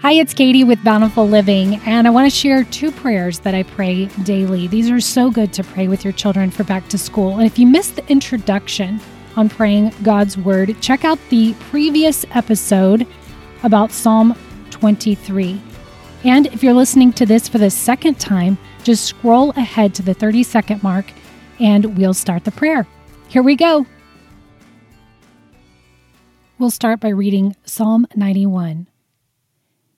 Hi, it's Katie with Bountiful Living, and I want to share two prayers that I pray daily. These are so good to pray with your children for back to school. And if you missed the introduction on praying God's Word, check out the previous episode about Psalm 23. And if you're listening to this for the second time, just scroll ahead to the 30 second mark and we'll start the prayer. Here we go. We'll start by reading Psalm 91.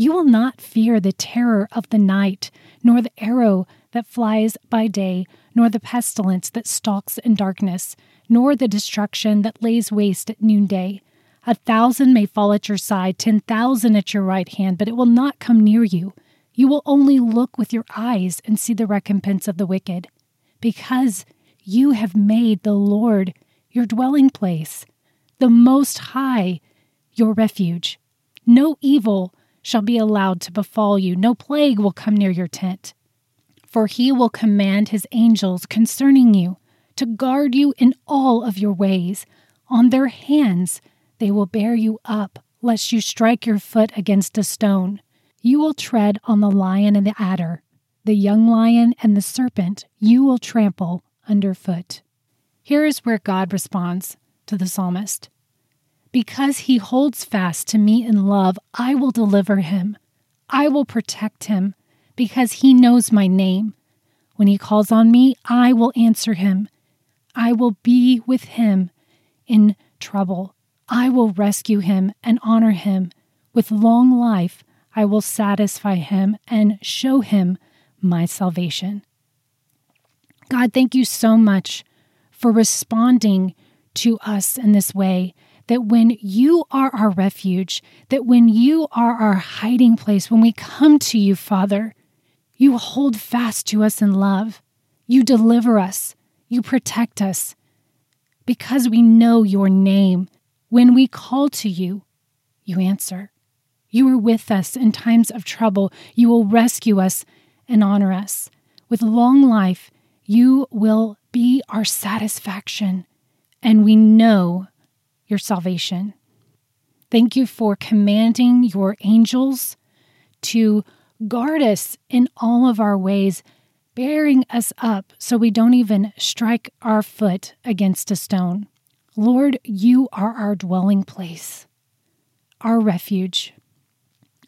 You will not fear the terror of the night, nor the arrow that flies by day, nor the pestilence that stalks in darkness, nor the destruction that lays waste at noonday. A thousand may fall at your side, ten thousand at your right hand, but it will not come near you. You will only look with your eyes and see the recompense of the wicked, because you have made the Lord your dwelling place, the Most High your refuge. No evil shall be allowed to befall you, no plague will come near your tent. For he will command his angels concerning you to guard you in all of your ways. On their hands they will bear you up, lest you strike your foot against a stone. You will tread on the lion and the adder, the young lion and the serpent you will trample underfoot. Here is where God responds to the psalmist. Because he holds fast to me in love, I will deliver him. I will protect him because he knows my name. When he calls on me, I will answer him. I will be with him in trouble. I will rescue him and honor him. With long life, I will satisfy him and show him my salvation. God, thank you so much for responding to us in this way that when you are our refuge, that when you are our hiding place, when we come to you, Father, you hold fast to us in love. You deliver us. You protect us. Because we know your name, when we call to you, you answer. You are with us in times of trouble. You will rescue us and honor us. With long life, you will be our satisfaction. And we know your salvation. Thank you for commanding your angels to guard us in all of our ways, bearing us up so we don't even strike our foot against a stone. Lord, you are our dwelling place, our refuge.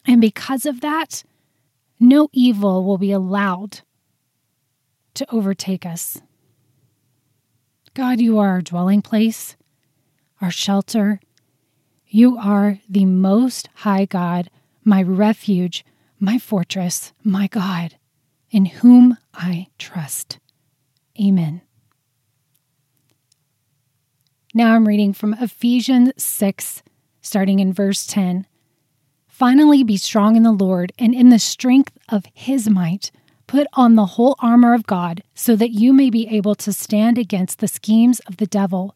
And because of that, no evil will be allowed to overtake us. God, you are our dwelling place our shelter. You are the most high God, my refuge, my fortress, my God, in whom I trust. Amen. Now I'm reading from Ephesians 6, starting in verse 10. Finally, be strong in the Lord and in the strength of his might. Put on the whole armor of God so that you may be able to stand against the schemes of the devil.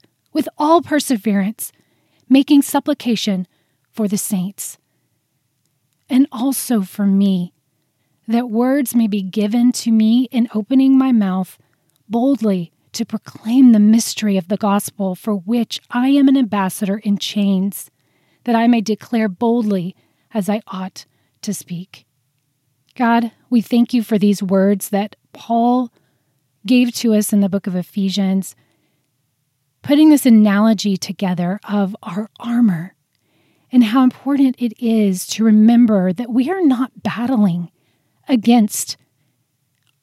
with all perseverance, making supplication for the saints, and also for me, that words may be given to me in opening my mouth boldly to proclaim the mystery of the gospel for which I am an ambassador in chains, that I may declare boldly as I ought to speak. God, we thank you for these words that Paul gave to us in the book of Ephesians, putting this analogy together of our armor and how important it is to remember that we are not battling against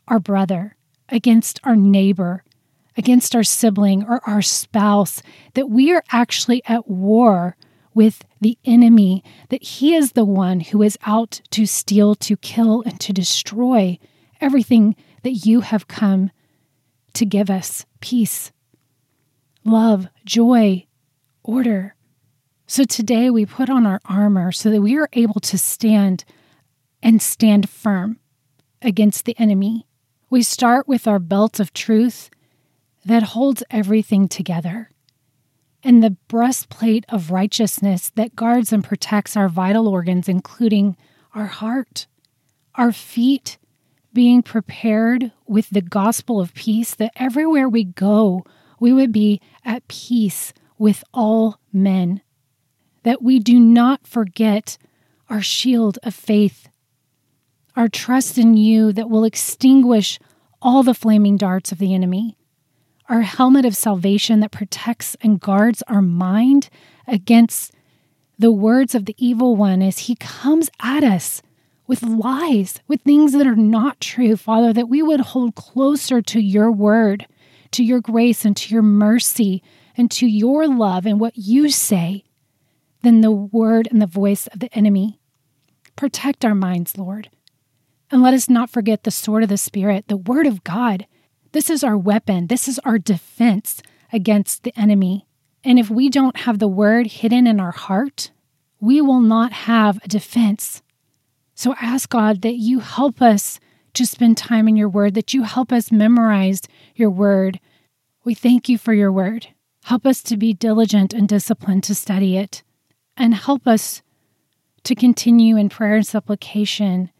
our brother, against our neighbor, against our sibling or our spouse, that we are actually at war with the enemy, that he is the one who is out to steal, to kill, and to destroy everything that you have come to give us peace, love, joy, order. So today we put on our armor so that we are able to stand and stand firm against the enemy. We start with our belt of truth that holds everything together, and the breastplate of righteousness that guards and protects our vital organs, including our heart, our feet, being prepared with the gospel of peace, that everywhere we go, we would be at peace with all men, that we do not forget our shield of faith, our trust in you that will extinguish all the flaming darts of the enemy, our helmet of salvation that protects and guards our mind against the words of the evil one as he comes at us with lies, with things that are not true, Father, that we would hold closer to your word, to your grace, and to your mercy, and to your love and what you say than the word and the voice of the enemy. Protect our minds, Lord. And let us not forget the sword of the Spirit, the word of God this is our weapon, this is our defense against the enemy. And if we don't have the word hidden in our heart, we will not have a defense. So ask God that you help us to spend time in your word, that you help us memorize your word. We thank you for your word. Help us to be diligent and disciplined to study it, and help us to continue in prayer and supplication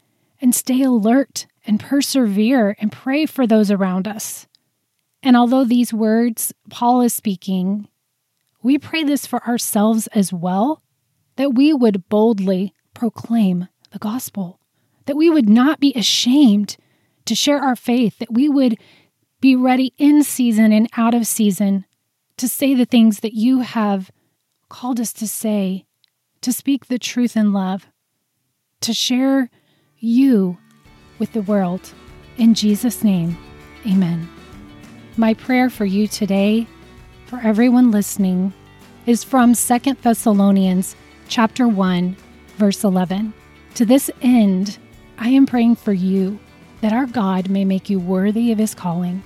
and stay alert and persevere and pray for those around us. And although these words Paul is speaking, we pray this for ourselves as well that we would boldly proclaim the gospel, that we would not be ashamed to share our faith, that we would be ready in season and out of season to say the things that you have called us to say, to speak the truth in love, to share you with the world. In Jesus' name, amen. My prayer for you today, for everyone listening, is from 2 Thessalonians chapter 1, verse 11. To this end, I am praying for you that our God may make you worthy of his calling,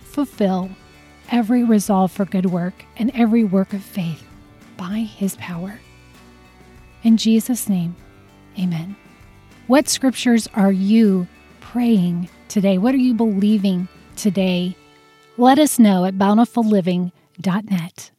fulfill every resolve for good work and every work of faith by his power. In Jesus' name, amen. What scriptures are you praying today? What are you believing today? Let us know at bountifulliving.net.